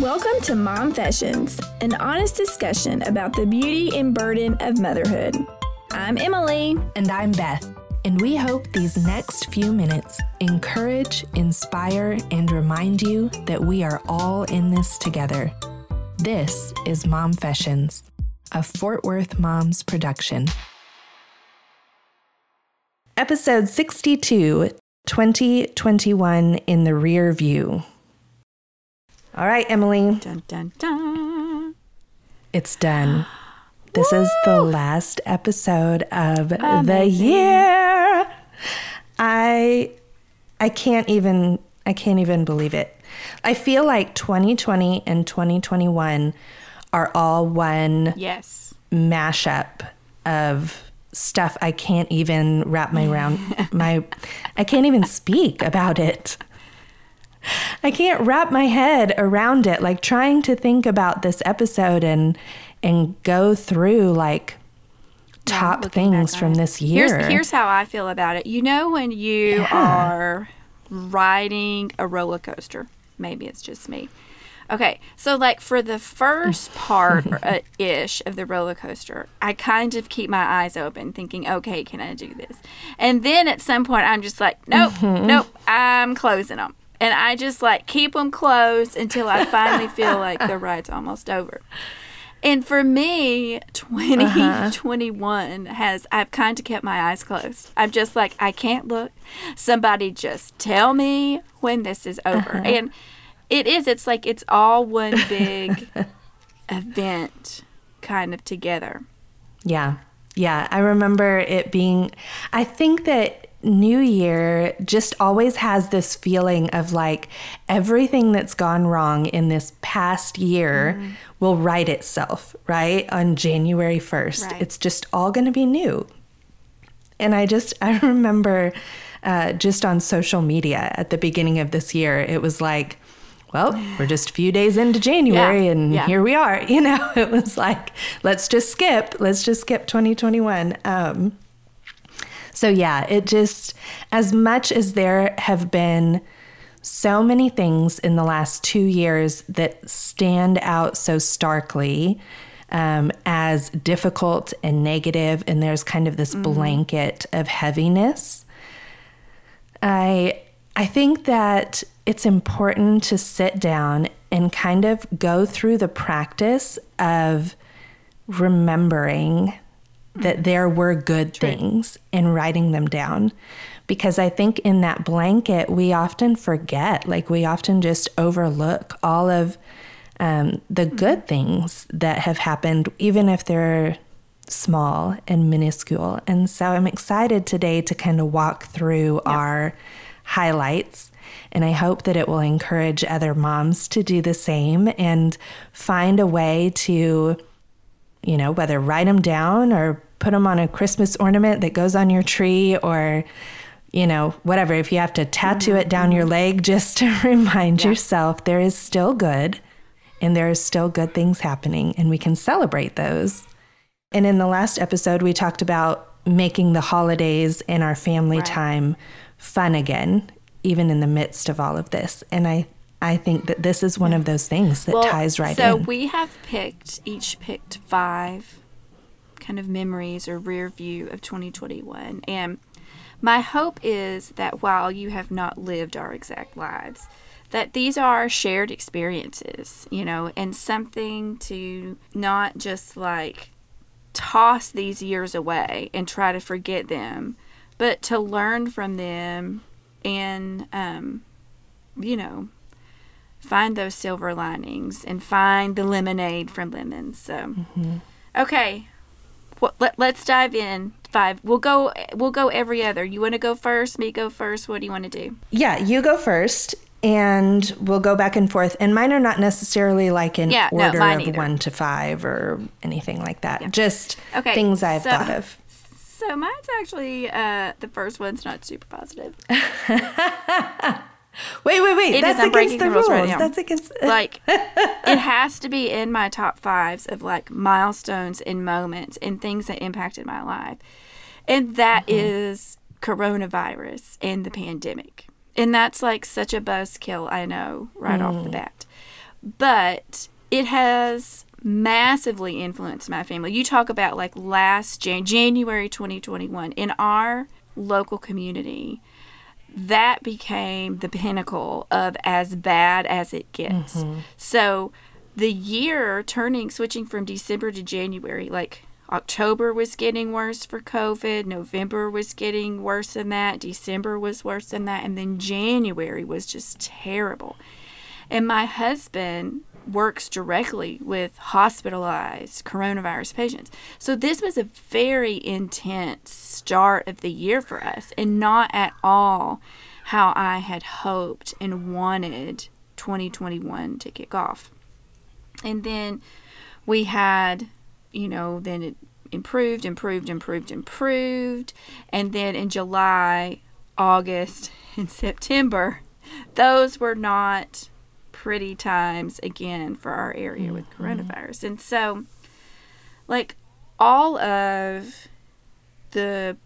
Welcome to Mom Fashions, an honest discussion about the beauty and burden of motherhood. I'm Emily. And I'm Beth. And we hope these next few minutes encourage, inspire, and remind you that we are all in this together. This is Mom Fashions, a Fort Worth Moms production. Episode 62 2021 in the rear view. All right, Emily. Dun, dun, dun. It's done. This is the last episode of the year. I I can't even I can't even believe it. I feel like 2020 and 2021 are all one Yes. mashup of stuff I can't even wrap my round my I can't even speak about it. I can't wrap my head around it like trying to think about this episode and and go through like top back things from this year. Here's, here's how I feel about it. You know, when you Yeah. are riding a roller coaster, maybe it's just me. Okay, so like for the first part uh, ish of the roller coaster, I kind of keep my eyes open, thinking, okay, can I do this? And then at some point, I'm just like, nope, Mm-hmm. nope, I'm closing them. And I just like keep them closed until I finally feel like the ride's almost over. And for me, 2021 uh-huh. has, I've kind of kept my eyes closed. I'm just like, I can't look. Somebody just tell me when this is over. Uh-huh. And it is, it's like it's all one big event kind of together. Yeah. Yeah. I remember it being, I think that New Year just always has this feeling of like everything that's gone wrong in this past year Mm-hmm. will right itself, right? On January 1st. Right. It's just all going to be new. And I just, I remember uh, just on social media at the beginning of this year, it was like, well, we're just a few days into January Yeah, and yeah. here we are. You know, it was like, let's just skip, let's just skip 2021. Um, so, yeah, it just, as much as there have been so many things in the last two years that stand out so starkly um, as difficult and negative, and there's kind of this blanket of heaviness. I I think that it's important to sit down and kind of go through the practice of remembering that there were good things and writing them down. Because I think in that blanket, we often forget, like, we often just overlook all of um, the good things that have happened, even if they're small and minuscule. And so I'm excited today to kind of walk through our highlights. And I hope that it will encourage other moms to do the same and find a way to, you know, whether write them down or put them on a Christmas ornament that goes on your tree or, you know, whatever. If you have to tattoo it down your leg just to remind yourself there is still good and there are still good things happening and we can celebrate those. And in the last episode, we talked about making the holidays and our family time fun again, even in the midst of all of this. And I, I think that this is one of those things that ties right so in. So we have picked each picked five kind of memories or rear view of 2021 and my hope is that while you have not lived our exact lives that these are shared experiences you know and something to not just like toss these years away and try to forget them but to learn from them and um you know find those silver linings and find the lemonade from lemons. So, okay, well, let, let's dive in. Five. We'll go. We'll go every other. You want to go first? Me go first. What do you want to do? Yeah, you go first, and we'll go back and forth. And mine are not necessarily like in Yeah, order mine of either. one to five or anything like that. Just Okay, things I've so- thought of. So mine's actually uh, the first one's not super positive. Wait, wait, wait. It is, That's I'm against the rules right now. That's against. like it has to be in my top fives of like milestones and moments and things that impacted my life and that mm-hmm. is coronavirus and the pandemic and that's like such a buzzkill i know right off the mm. bat but it has massively influenced my family. You talk about like last Jan- January 2021 in our local community. That became the pinnacle of as bad as it gets. Mm-hmm. So the year turning switching from December to January, like October was getting worse for COVID, November was getting worse than that, December was worse than that, and then January was just terrible. And my husband works directly with hospitalized coronavirus patients. So this was a very intense start of the year for us and not at all how I had hoped and wanted 2021 to kick off. And then we had, you know, then it improved, improved, improved, improved. And then in July, August, and September, those were not pretty times again for our area with mm-hmm. coronavirus. And so, like, all of the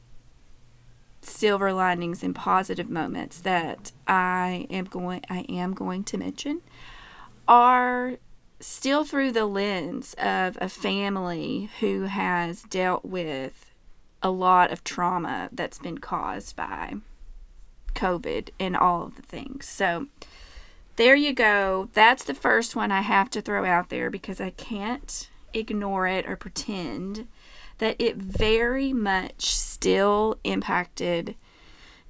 silver linings and positive moments that I am going I am going to mention are still through the lens of a family who has dealt with a lot of trauma that's been caused by COVID and all of the things. So there you go. That's the first one I have to throw out there because I can't ignore it or pretend that it very much still impacted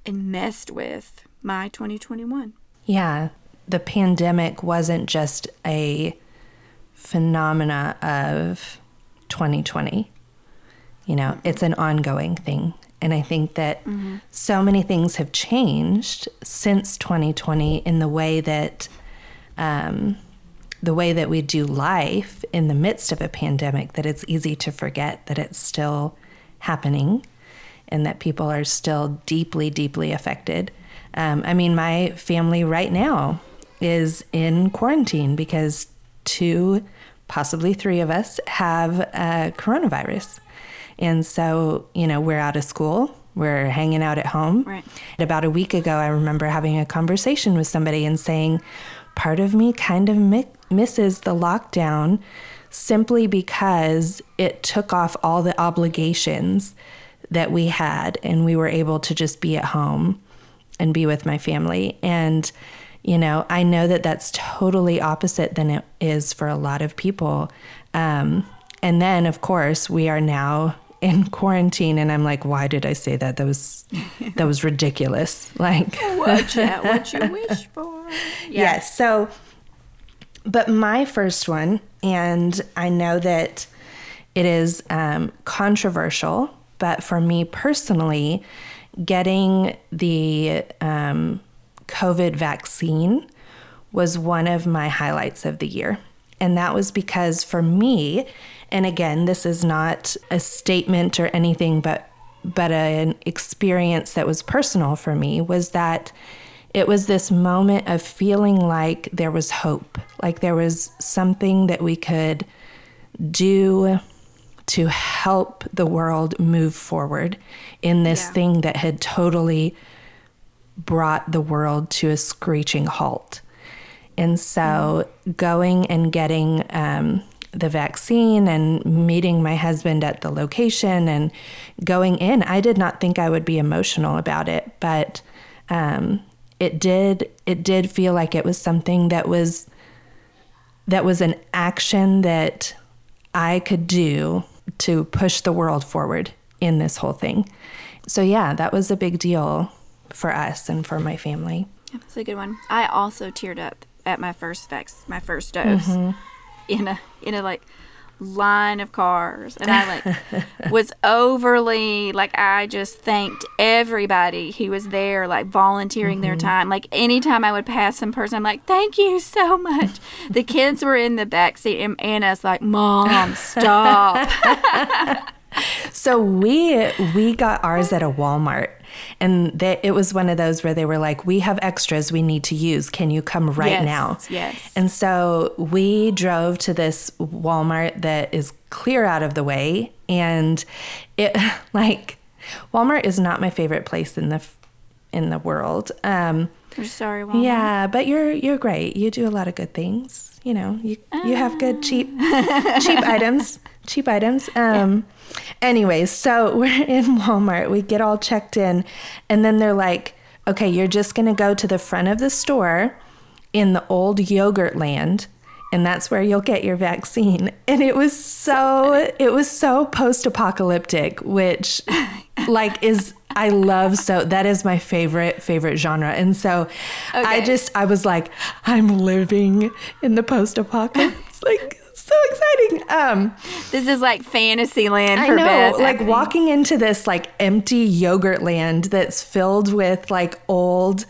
and messed with my 2021. Yeah, the pandemic wasn't just a phenomena of 2020. You know, it's an ongoing thing. And I think that so many things have changed since 2020 in the way that um, the way that we do life in the midst of a pandemic that it's easy to forget that it's still happening and that people are still deeply, deeply affected. Um, I mean, my family right now is in quarantine because two, possibly three of us have uh, coronavirus. And so, you know, we're out of school, we're hanging out at home. Right. About a week ago, I remember having a conversation with somebody and saying, part of me kind of mi- misses the lockdown simply because it took off all the obligations that we had and we were able to just be at home and be with my family. And, you know, I know that that's totally opposite than it is for a lot of people. Um, and then, of course, we are now in quarantine, and I'm like, why did I say that? That was that was ridiculous. Like, Watch out what you wish for. Yes. So, but my first one, and I know that it is um, controversial, but for me personally, getting the um, COVID vaccine was one of my highlights of the year. And that was because for me, and again, this is not a statement or anything, but but an experience that was personal for me was that it was this moment of feeling like there was hope, like there was something that we could do to help the world move forward in this Yeah. thing that had totally brought the world to a screeching halt. And so going and getting um, the vaccine and meeting my husband at the location and going in, I did not think I would be emotional about it, but um, it did. It did feel like it was something that was that was an action that I could do to push the world forward in this whole thing. So yeah, that was a big deal for us and for my family. That's a good one. I also teared up at my first vax, my first dose, in a in a like line of cars, and I like was overly like I just thanked everybody who was there, like volunteering their mm-hmm. time. Like anytime I would pass some person, I'm like, "Thank you so much." the kids were in the back seat, and Anna's like, "Mom, stop." So we we got ours at a Walmart, and they, it was one of those where they were like, "We have extras we need to use. Can you come right Yes, now?" yes. And so we drove to this Walmart that is clear out of the way, and it like Walmart is not my favorite place in the in the world. Um, We're sorry, Walmart. Yeah, but you're you're great. You do a lot of good things. You know, you you have good cheap cheap items. Cheap items. Um anyways, so we're in Walmart. We get all checked in and then they're like, "Okay, you're just going to go to the front of the store in the old Yogurtland." And that's where you'll get your vaccine. And it was so, it was so post-apocalyptic, which like is I love so that is my favorite favorite genre. And so I just I was like, I'm living in the post-apocalypse. like so exciting. Um This is like fantasy land I for know, Beth. like walking into this like empty Yogurtland that's filled with like old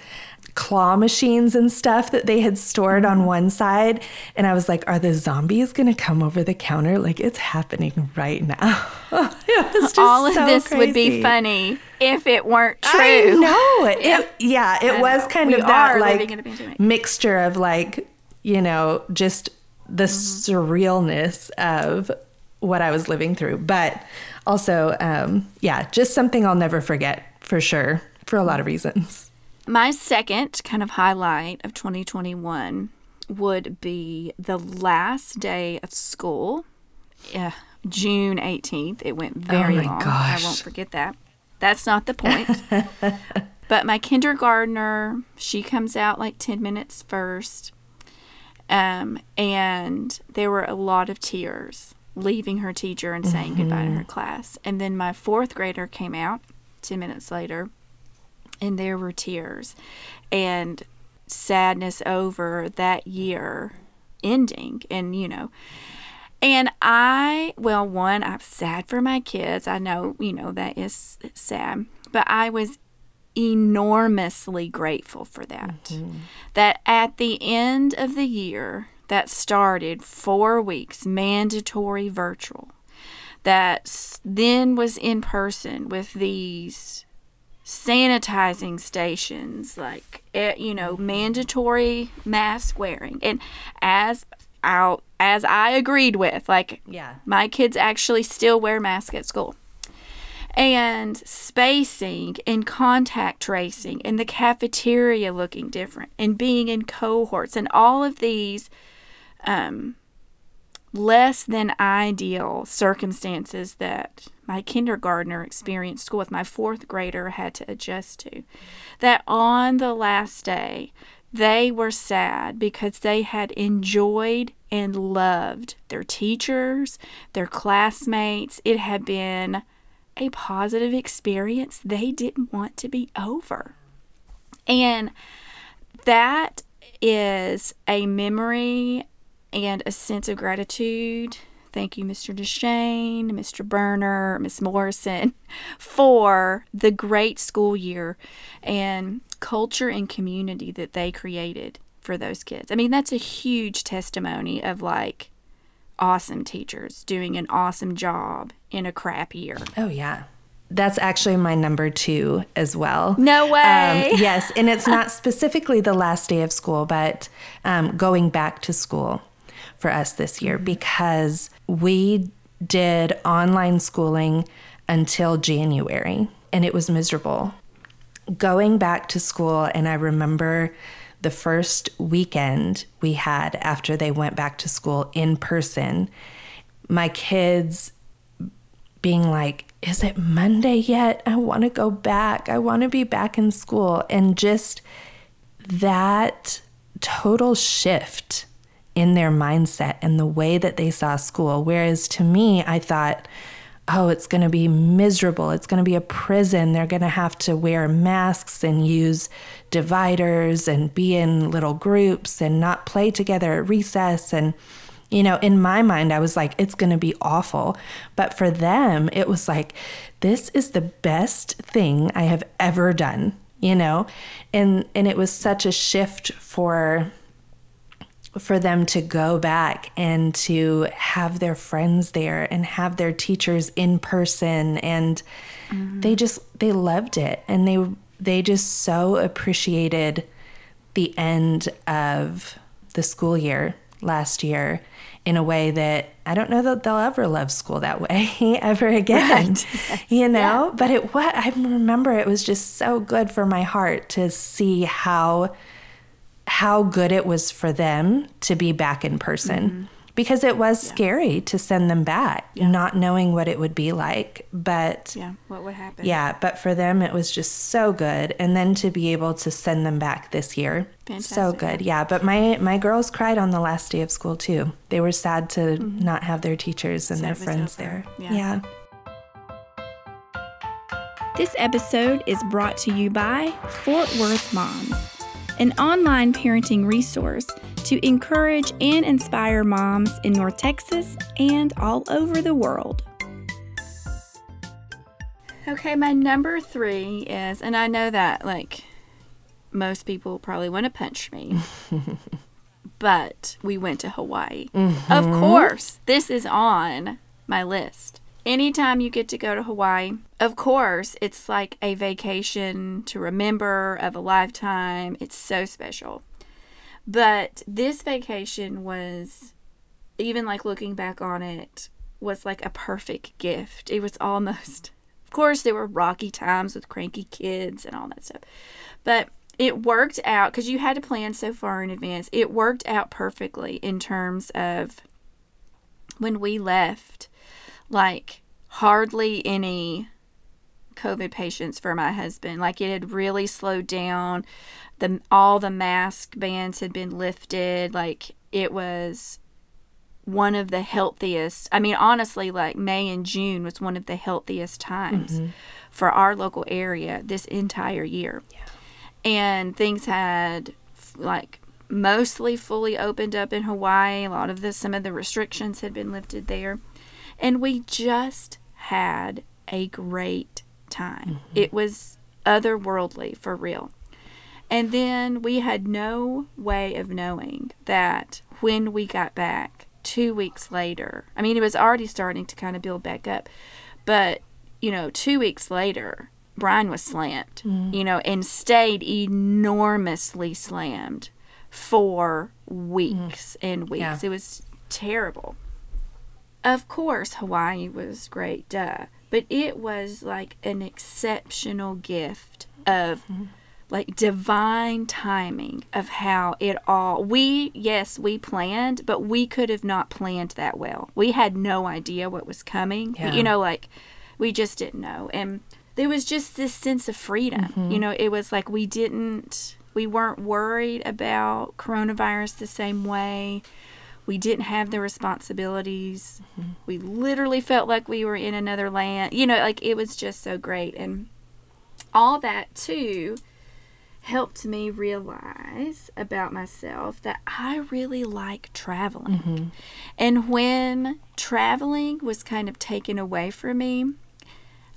claw machines and stuff that they had stored Mm-hmm. on one side and I was like are the zombies going to come over the counter like it's happening right now. it was just All of so this would be funny if it weren't true. I know. It, yeah, it I was know. kind We of that like living in a pandemic. mixture of like, you know, just the Mm-hmm. surrealness of what I was living through. But also, um, yeah, just something I'll never forget for sure, for a lot of reasons. My second kind of highlight of 2021 would be the last day of school, uh, June 18th. It went very my long. gosh. I won't forget that. That's not the point. but my kindergartner, she comes out like 10 minutes first. Um, and there were a lot of tears leaving her teacher and saying goodbye to her class. And then my fourth grader came out 10 minutes later and there were tears and sadness over that year ending. And you know and i well one i'm sad for my kids. I know you know that is sad. But i was enormously grateful for that. That at the end of the year that started four weeks mandatory virtual that then was in person with these sanitizing stations like eh, you know mandatory mask wearing. And as out as i agreed with like Yeah. my kids actually still wear masks at school and spacing and contact tracing and the cafeteria looking different and being in cohorts and all of these um, less than ideal circumstances that my kindergartner experienced school with my fourth grader had to adjust to. That on the last day they were sad because they had enjoyed and loved their teachers their classmates. It had been a positive experience they didn't want to be over and that is a memory and a sense of gratitude. Thank you, Mr. Deshane, Mr. Berner, Miss Morrison, for the great school year and culture and community that they created for those kids. I mean, that's a huge testimony of like awesome teachers doing an awesome job in a crap year. Oh, yeah. That's actually my number two as well. No way. Um, yes, and it's not specifically the last day of school, but um, going back to school for us this year because we did online schooling until January and it was miserable. Going back to school, and I remember the first weekend we had after they went back to school in person, my kids being like, Is it Monday yet? I want to go back. I want to be back in school. And just that total shift in their mindset and the way that they saw school. Whereas to me, I thought, oh, it's going to be miserable. It's going to be a prison. They're going to have to wear masks and use dividers and be in little groups and not play together at recess. And, you know, in my mind, I was like, it's going to be awful. But for them, it was like, this is the best thing I have ever done, you know? And, and it was such a shift for for them to go back and to have their friends there and have their teachers in person and mm-hmm. they just they loved it and they they just so appreciated the end of the school year last year in a way that I don't know that they'll ever love school that way ever again. Right. You know, Yeah. but it what I remember it was just so good for my heart to see how how good it was for them to be back in person. Mm-hmm. Mm-hmm. Because it was scary to send them back, not knowing what it would be like. But Yeah. What would happen? yeah, but for them it was just so good, and then to be able to send them back this year, so good. Yeah, but my my girls cried on the last day of school too. They were sad to not have their teachers and So their friends over. there. Yeah. yeah. This episode is brought to you by Fort Worth Moms, an online parenting resource to encourage and inspire moms in North Texas and all over the world. Okay, my number three is, and I know that like most people probably want to punch me, but we went to Hawaii. Mm-hmm. Of course, this is on my list. Anytime you get to go to Hawaii, of course, it's like a vacation to remember of a lifetime. It's so special. But this vacation was, even like looking back on it, was like a perfect gift. It was almost, of course, there were rocky times with cranky kids and all that stuff. But it worked out because you had to plan so far in advance. It worked out perfectly in terms of when we left, like hardly any COVID patients for my husband. Like it had really slowed down. The all the mask bans had been lifted. Like it was one of the healthiest. I mean, honestly, like May and June was one of the healthiest times mm-hmm. for our local area this entire year. Yeah. And things had like mostly fully opened up in Hawaii. A lot of the some of the restrictions had been lifted there. And we just had a great time. Mm-hmm. It was otherworldly for real. And then we had no way of knowing that when we got back two weeks later, I mean, it was already starting to kind of build back up, but, you know, two weeks later, Brian was slammed, mm-hmm. you know, and stayed enormously slammed for weeks mm-hmm. and weeks. Yeah. It was terrible. Of course, Hawaii was great, duh. But it was like an exceptional gift of mm-hmm. like divine timing of how it all we yes we planned but we could have not planned that well we had no idea what was coming Yeah. you know like we just didn't know and there was just this sense of freedom mm-hmm. you know it was like we didn't we weren't worried about coronavirus the same way we didn't have the responsibilities. Mm-hmm. We literally felt like we were in another land. You know like it was just so great. And all that too helped me realize about myself that I really like traveling. Mm-hmm. And when traveling was kind of taken away from me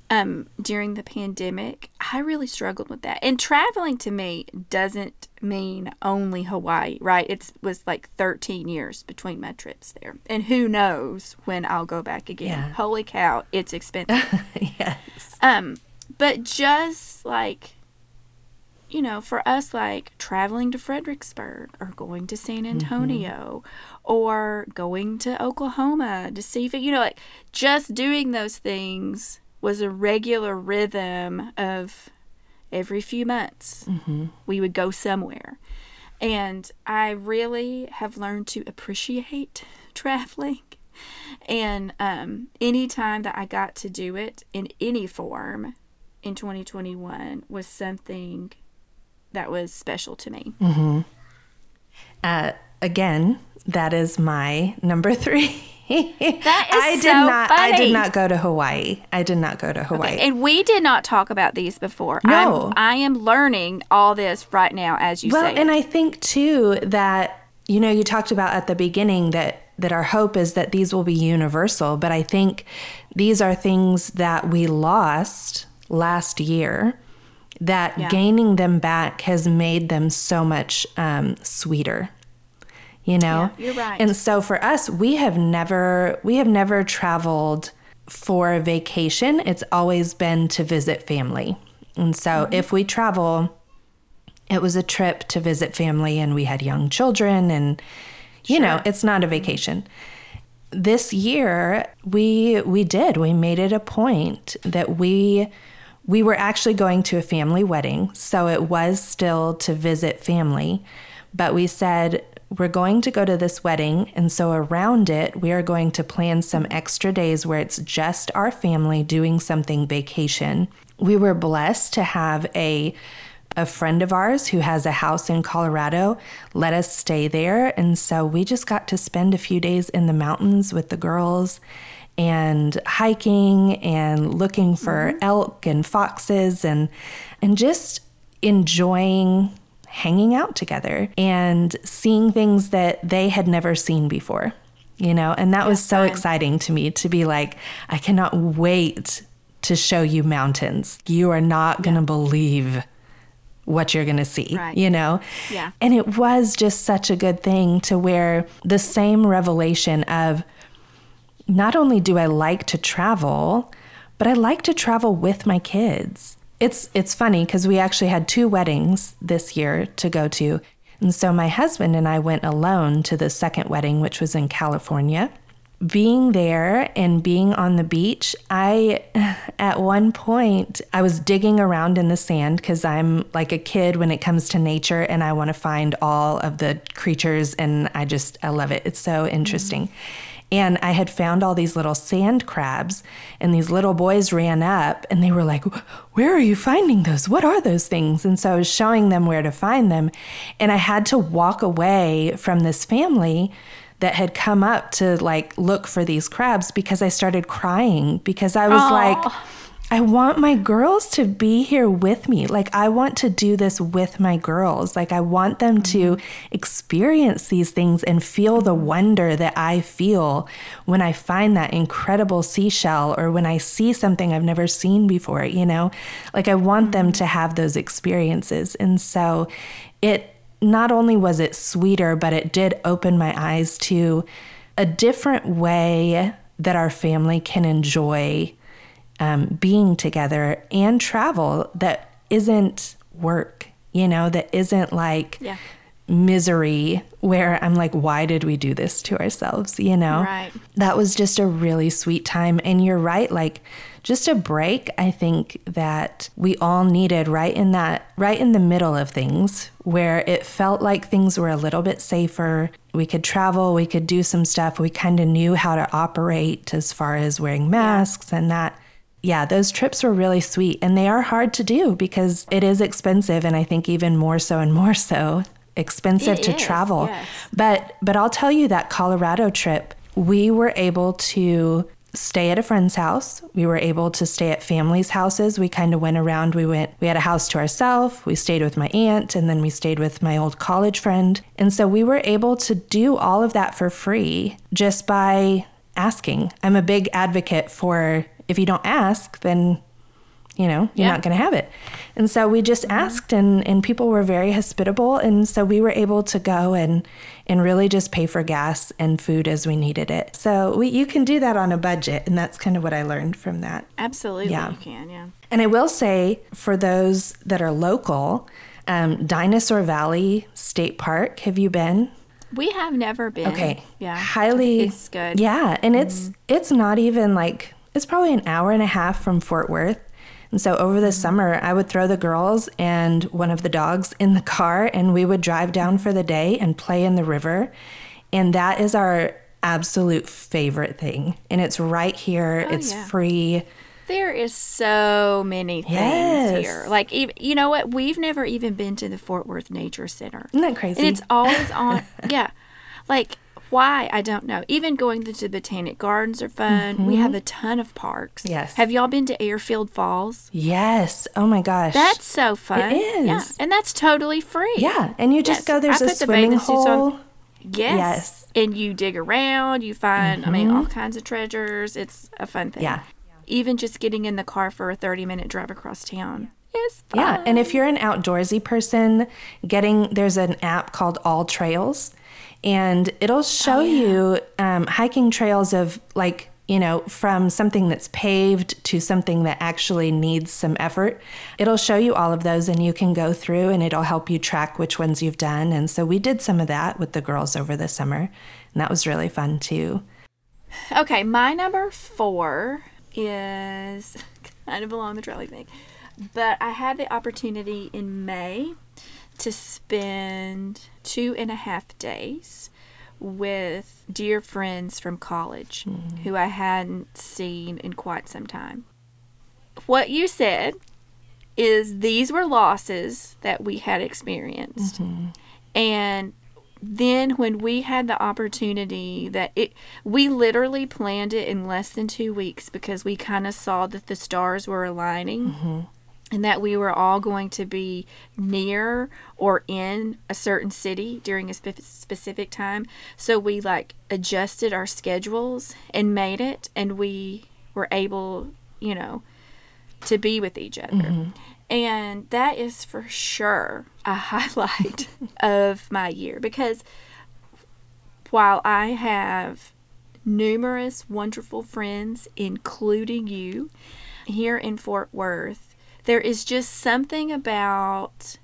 um, during the pandemic, I really struggled with that. And traveling to me doesn't mean only Hawaii, right? It was like 13 years between my trips there. And who knows when I'll go back again. Yeah. Holy cow, it's expensive. yes. Um, but just like, you know, for us, like traveling to Fredericksburg or going to San Antonio or going to Oklahoma to see if it, you know, like just doing those things was a regular rhythm of every few months we would go somewhere. And I really have learned to appreciate traveling. And um, any time that I got to do it in any form in 2021 was something that was special to me. Uh, again, that is my number three. That is I did so not. I did not go to Hawaii. I did not go to Hawaii. And we did not talk about these before. No. I'm, I am learning all this right now as you well, say. and. I think too that you know you talked about at the beginning that that our hope is that these will be universal, but I think these are things that we lost last year. That Yeah. gaining them back has made them so much um, sweeter. You know, Yeah, you're right. And so for us, we have never we have never traveled for a vacation. It's always been to visit family. And so Mm-hmm. if we travel, it was a trip to visit family and we had young children and you know, it's not a vacation. this year we we did. We made it a point that we we were actually going to a family wedding, so it was still to visit family, but we said we're going to go to this wedding, and so around it, we are going to plan some extra days where it's just our family doing something vacation. We were blessed to have a a friend of ours who has a house in Colorado let us stay there. And so we just got to spend a few days in the mountains with the girls and hiking and looking for mm-hmm. elk and foxes and and just enjoying hanging out together and seeing things that they had never seen before. You know, and that was so fun. exciting to me to be like, I cannot wait to show you mountains. You are not going to believe what you're going to see, right. you know? Yeah. And it was just such a good thing to where the same revelation of not only do I like to travel, but I like to travel with my kids. It's it's funny because we actually had two weddings this year to go to. And so my husband and I went alone to the second wedding, which was in California. Being there and being on the beach, I, at one point, I was digging around in the sand because I'm like a kid when it comes to nature and I want to find all of the creatures and I just, I love it. It's so interesting. Mm-hmm. And I had found all these little sand crabs, and these little boys ran up and they were like, Where are you finding those? What are those things? And so I was showing them where to find them. And I had to walk away from this family that had come up to like look for these crabs because I started crying because I was Aww. like, I want my girls to be here with me. Like, I want to do this with my girls. Like, I want them to mm-hmm. experience these things and feel the wonder that I feel when I find that incredible seashell or when I see something I've never seen before, you know? Like, I want them mm-hmm. to have those experiences. And so it not only was it sweeter, but it did open my eyes to a different way that our family can enjoy um, being together and travel that isn't work, you know, that isn't like yeah. misery where I'm like, why did we do this to ourselves, you know? Right. That was just a really sweet time. And you're right, like, just a break i think that we all needed right in that right in the middle of things where it felt like things were a little bit safer we could travel we could do some stuff we kind of knew how to operate as far as wearing masks and that yeah, those trips were really sweet and they are hard to do because it is expensive and I think even more so and more so expensive it to is, travel. Yes. But but I'll tell you that Colorado trip, we were able to stay at a friend's house. We were able to stay at families' houses. We kind of went around. We went we had a house to ourselves. We stayed with my aunt and then we stayed with my old college friend. And so we were able to do all of that for free just by asking. I'm a big advocate for if you don't ask, then you know you're yeah. not going to have it. And so we just asked and and people were very hospitable and so we were able to go and and really just pay for gas and food as we needed it. So we, you can do that on a budget and that's kind of what i learned from that. Absolutely yeah. you can yeah. And i will say for those that are local um, dinosaur valley state park have you been? We have never been. Okay. Yeah. Highly it's good. Yeah and it's mm-hmm. it's not even like it's probably an hour and a half from Fort Worth. And so over the mm-hmm. summer, I would throw the girls and one of the dogs in the car, and we would drive down for the day and play in the river. And that is our absolute favorite thing. And it's right here, oh, it's yeah. free. There is so many things yes. here. Like, you know what? We've never even been to the Fort Worth Nature Center. Isn't that crazy? And it's always on. yeah. Like, why? I don't know. Even going to the Botanic Gardens are fun. Mm-hmm. We have a ton of parks. Yes. Have y'all been to Airfield Falls? Yes. Oh my gosh. That's so fun. It is. Yeah. And that's totally free. Yeah. And you just yes. go, there's I a swimming the hole. On. Yes. yes. And you dig around, you find, mm-hmm. I mean, all mm-hmm. kinds of treasures. It's a fun thing. Yeah. Even just getting in the car for a 30 minute drive across town. is Fun. Yeah, and if you're an outdoorsy person, getting there's an app called AllTrails, and it'll show oh, yeah. you um, hiking trails of like you know, from something that's paved to something that actually needs some effort. It'll show you all of those and you can go through and it'll help you track which ones you've done. And so we did some of that with the girls over the summer, and that was really fun too. Okay, my number four is kind of along the trolley thing, but I had the opportunity in May to spend two and a half days with dear friends from college Mm-hmm. who I hadn't seen in quite some time. What you said is these were losses that we had experienced. Mm-hmm. And then when we had the opportunity that it we literally planned it in less than 2 weeks because we kind of saw that the stars were aligning and that we were all going to be near or in a certain city during a spe- specific time. So we like adjusted our schedules and made it, and we were able, you know, to be with each other. Mm-hmm. And that is for sure a highlight of my year because while I have numerous wonderful friends, including you, here in Fort Worth, there is just something about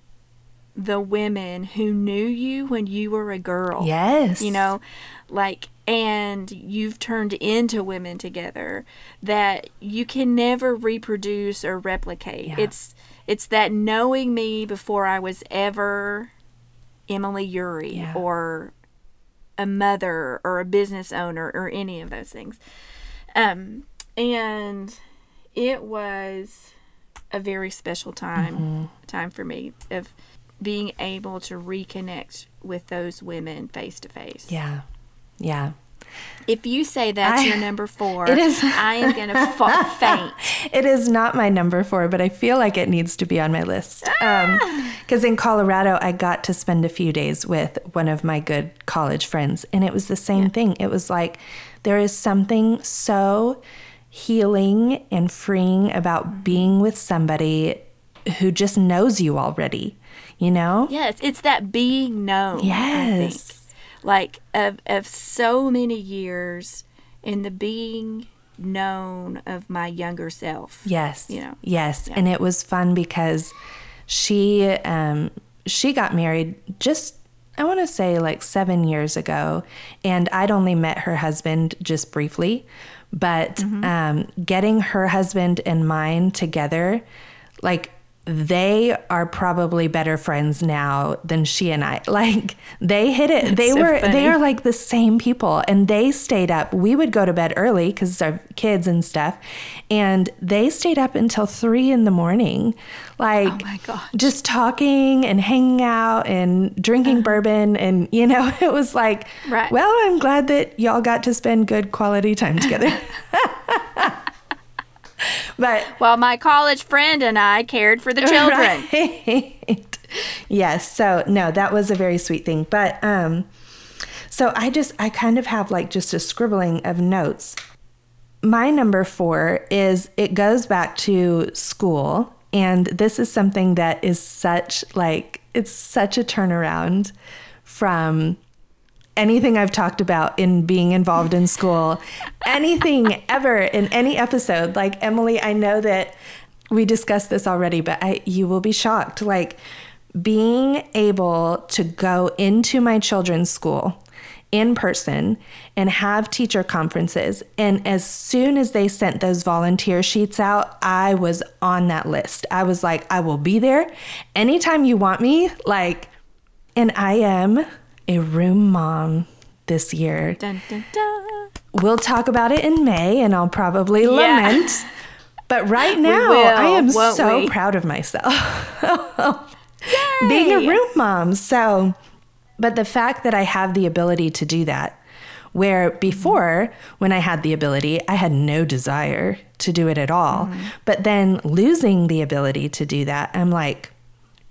the women who knew you when you were a girl. Yes. You know, like, and you've turned into women together that you can never reproduce or replicate. Yeah. It's it's that knowing me before I was ever Emily Uri Yeah. or a mother or a business owner or any of those things. Um, and it was a very special time Mm-hmm. time for me of being able to reconnect with those women face to face. Yeah. Yeah. If you say that's I- your number four, It is- I am gonna fa- faint. It is not my number four, but I feel like it needs to be on my list. Because in Colorado, I got to spend a few days with one of my good college friends, and it was the same thing. It was like there is something so healing and freeing about being with somebody who just knows you already, you know? Yes, it's that being known. I think. Yes. Like of of so many years in the being known of my younger self. Yes. You know? Yes. Yeah. And it was fun because she um she got married just I want to say like 7 years ago and I'd only met her husband just briefly, but Mm-hmm. um getting her husband and mine together like they are probably better friends now than she and I. Like they hit it. they so were funny. they are like the same people and they stayed up. We would go to bed early because our kids and stuff. And they stayed up until three in the morning. Like Oh just talking and hanging out and drinking bourbon and you know, it was like Right. well, I'm glad that y'all got to spend good quality time together. but While my college friend and I cared for the children. Right. yes. So no, that was a very sweet thing. But um so I just I kind of have like just a scribbling of notes. My number 4 is it goes back to school and this is something that is such like it's such a turnaround from anything I've talked about in being involved in school, anything ever in any episode. Like Emily, I know that we discussed this already, but I you will be shocked. Like being able to go into my children's school in person and have teacher conferences and as soon as they sent those volunteer sheets out I was on that list. I was like I will be there anytime you want me like and I am a room mom this year. Dun, dun, dun. We'll talk about it in May and I'll probably Yeah. lament. But right now, will, I am so we? proud of myself. Being a room mom. So, but the fact that I have the ability to do that, where before, when I had the ability, I had no desire to do it at all. Mm-hmm. But then losing the ability to do that, I'm like,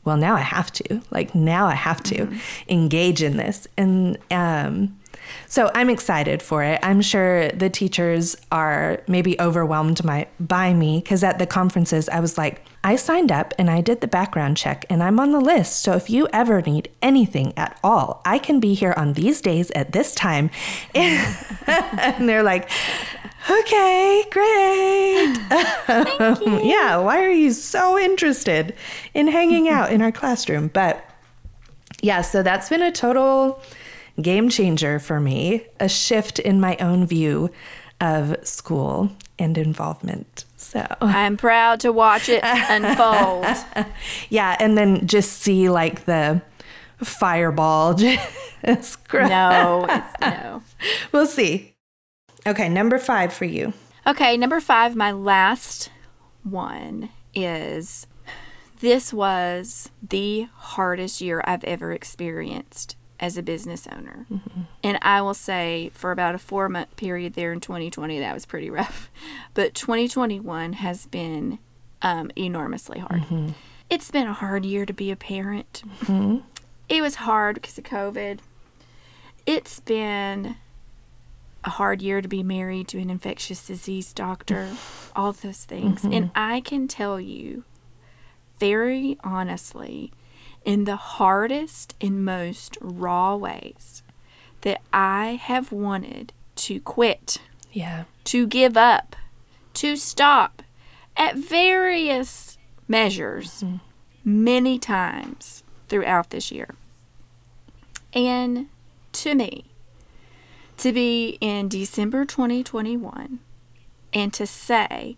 well, now I have to. Like, now I have to engage in this. And um, so I'm excited for it. I'm sure the teachers are maybe overwhelmed my, by me because at the conferences, I was like, I signed up and I did the background check and I'm on the list. So if you ever need anything at all, I can be here on these days at this time. And, they're like, okay, great. yeah, why are you so interested in hanging out in our classroom? But yeah, so that's been a total game changer for me, a shift in my own view of school and involvement. So I'm proud to watch it unfold. yeah, and then just see like the fireball just grow. No, it's no. We'll see. Okay, number five for you. Okay, number five, my last one is this was the hardest year I've ever experienced as a business owner. Mm-hmm. And I will say for about a four month period there in 2020, that was pretty rough. But 2021 has been um, enormously hard. Mm-hmm. It's been a hard year to be a parent. Mm-hmm. It was hard because of COVID. It's been a hard year to be married to an infectious disease doctor, all those things. Mm-hmm. And I can tell you very honestly, in the hardest and most raw ways, that I have wanted to quit. Yeah. To give up, to stop at various measures mm-hmm. many times throughout this year. And to me, to be in December 2021 and to say,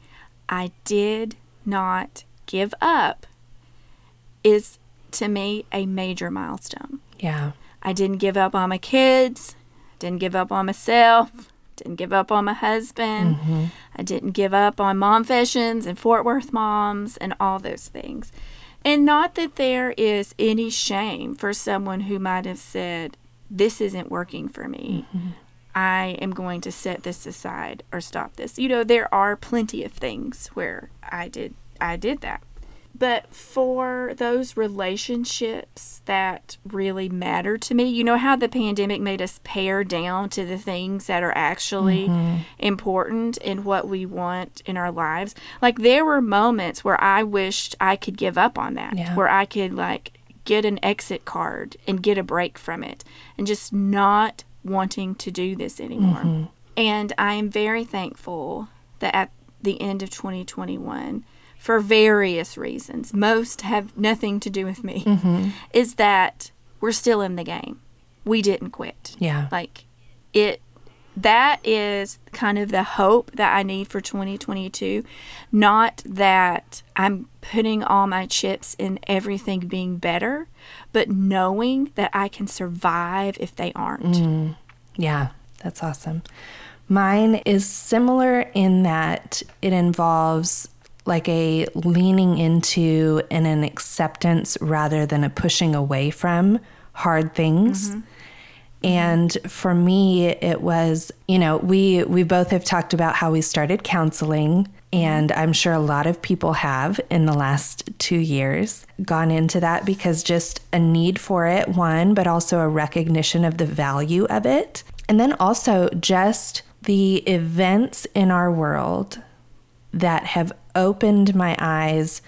I did not give up is to me a major milestone. Yeah. I didn't give up on my kids, didn't give up on myself, didn't give up on my husband. Mm-hmm. I didn't give up on Momfessions and Fort Worth moms and all those things. And not that there is any shame for someone who might have said, This isn't working for me. Mm-hmm. I am going to set this aside or stop this. You know, there are plenty of things where I did I did that. But for those relationships that really matter to me, you know how the pandemic made us pare down to the things that are actually mm-hmm. important and what we want in our lives. Like there were moments where I wished I could give up on that, yeah. where I could like get an exit card and get a break from it and just not wanting to do this anymore. Mm-hmm. And I am very thankful that at the end of 2021, for various reasons, most have nothing to do with me, mm-hmm. is that we're still in the game. We didn't quit. Yeah. Like it that is kind of the hope that I need for 2022. Not that I'm putting all my chips in everything being better, but knowing that I can survive if they aren't. Mm. Yeah, that's awesome. Mine is similar in that it involves like a leaning into and an acceptance rather than a pushing away from hard things. Mm-hmm. And for me, it was, you know, we we both have talked about how we started counseling, and I'm sure a lot of people have in the last two years gone into that because just a need for it, one, but also a recognition of the value of it. And then also just the events in our world that have opened my eyes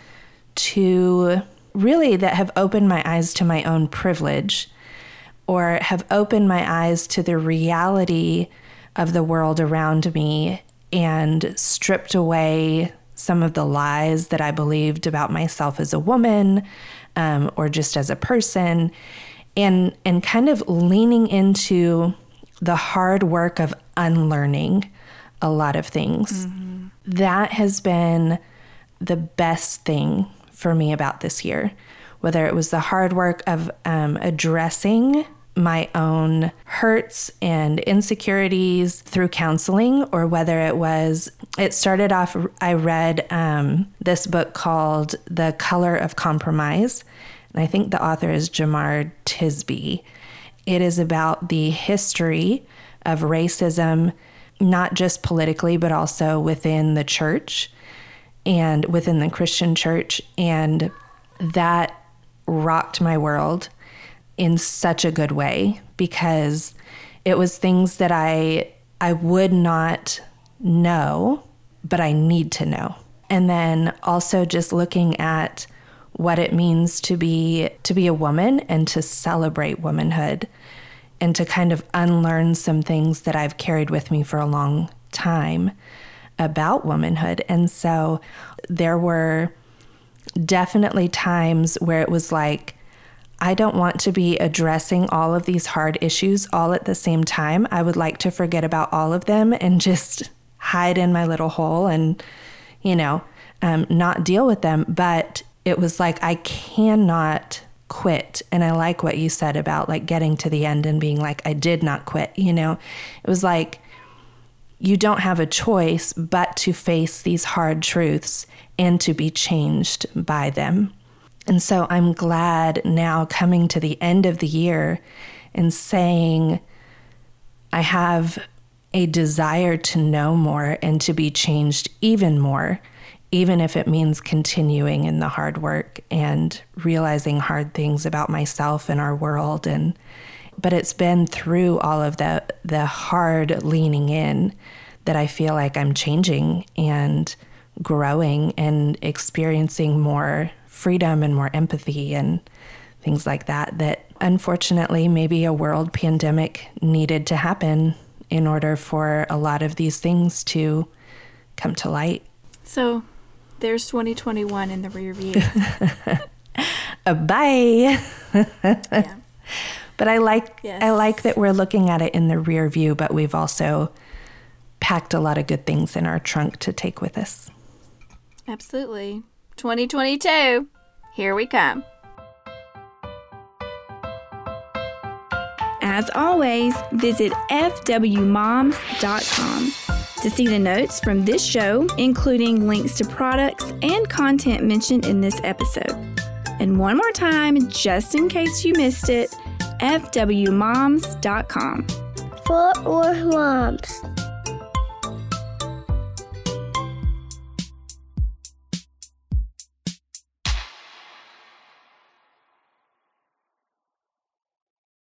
to really that have opened my eyes to my own privilege or have opened my eyes to the reality of the world around me and stripped away some of the lies that I believed about myself as a woman um, or just as a person, and and kind of leaning into the hard work of unlearning a lot of things. Mm-hmm. That has been the best thing for me about this year, whether it was the hard work of um, addressing my own hurts and insecurities through counseling, or whether it was, it started off, I read um, this book called The Color of Compromise. And I think the author is Jemar Tisby. It is about the history of racism, not just politically, but also within the church and within the Christian church. And that rocked my world in such a good way because it was things that I I would not know, but I need to know. And then also just looking at what it means to be to be a woman and to celebrate womanhood and to kind of unlearn some things that I've carried with me for a long time about womanhood. And so there were definitely times where it was like I don't want to be addressing all of these hard issues all at the same time. I would like to forget about all of them and just hide in my little hole and, you know, um, not deal with them. But it was like, I cannot quit. And I like what you said about like getting to the end and being like, I did not quit. You know, it was like, you don't have a choice but to face these hard truths and to be changed by them. And so I'm glad now coming to the end of the year and saying, I have a desire to know more and to be changed even more, even if it means continuing in the hard work and realizing hard things about myself and our world and but it's been through all of the the hard leaning in that I feel like I'm changing and growing and experiencing more freedom and more empathy and things like that that unfortunately maybe a world pandemic needed to happen in order for a lot of these things to come to light. So there's 2021 in the rear view. uh, bye. yeah. But I like yes. I like that we're looking at it in the rear view, but we've also packed a lot of good things in our trunk to take with us. Absolutely. 2022. Here we come. As always, visit FWMoms.com to see the notes from this show, including links to products and content mentioned in this episode. And one more time, just in case you missed it, FWMoms.com. For our moms.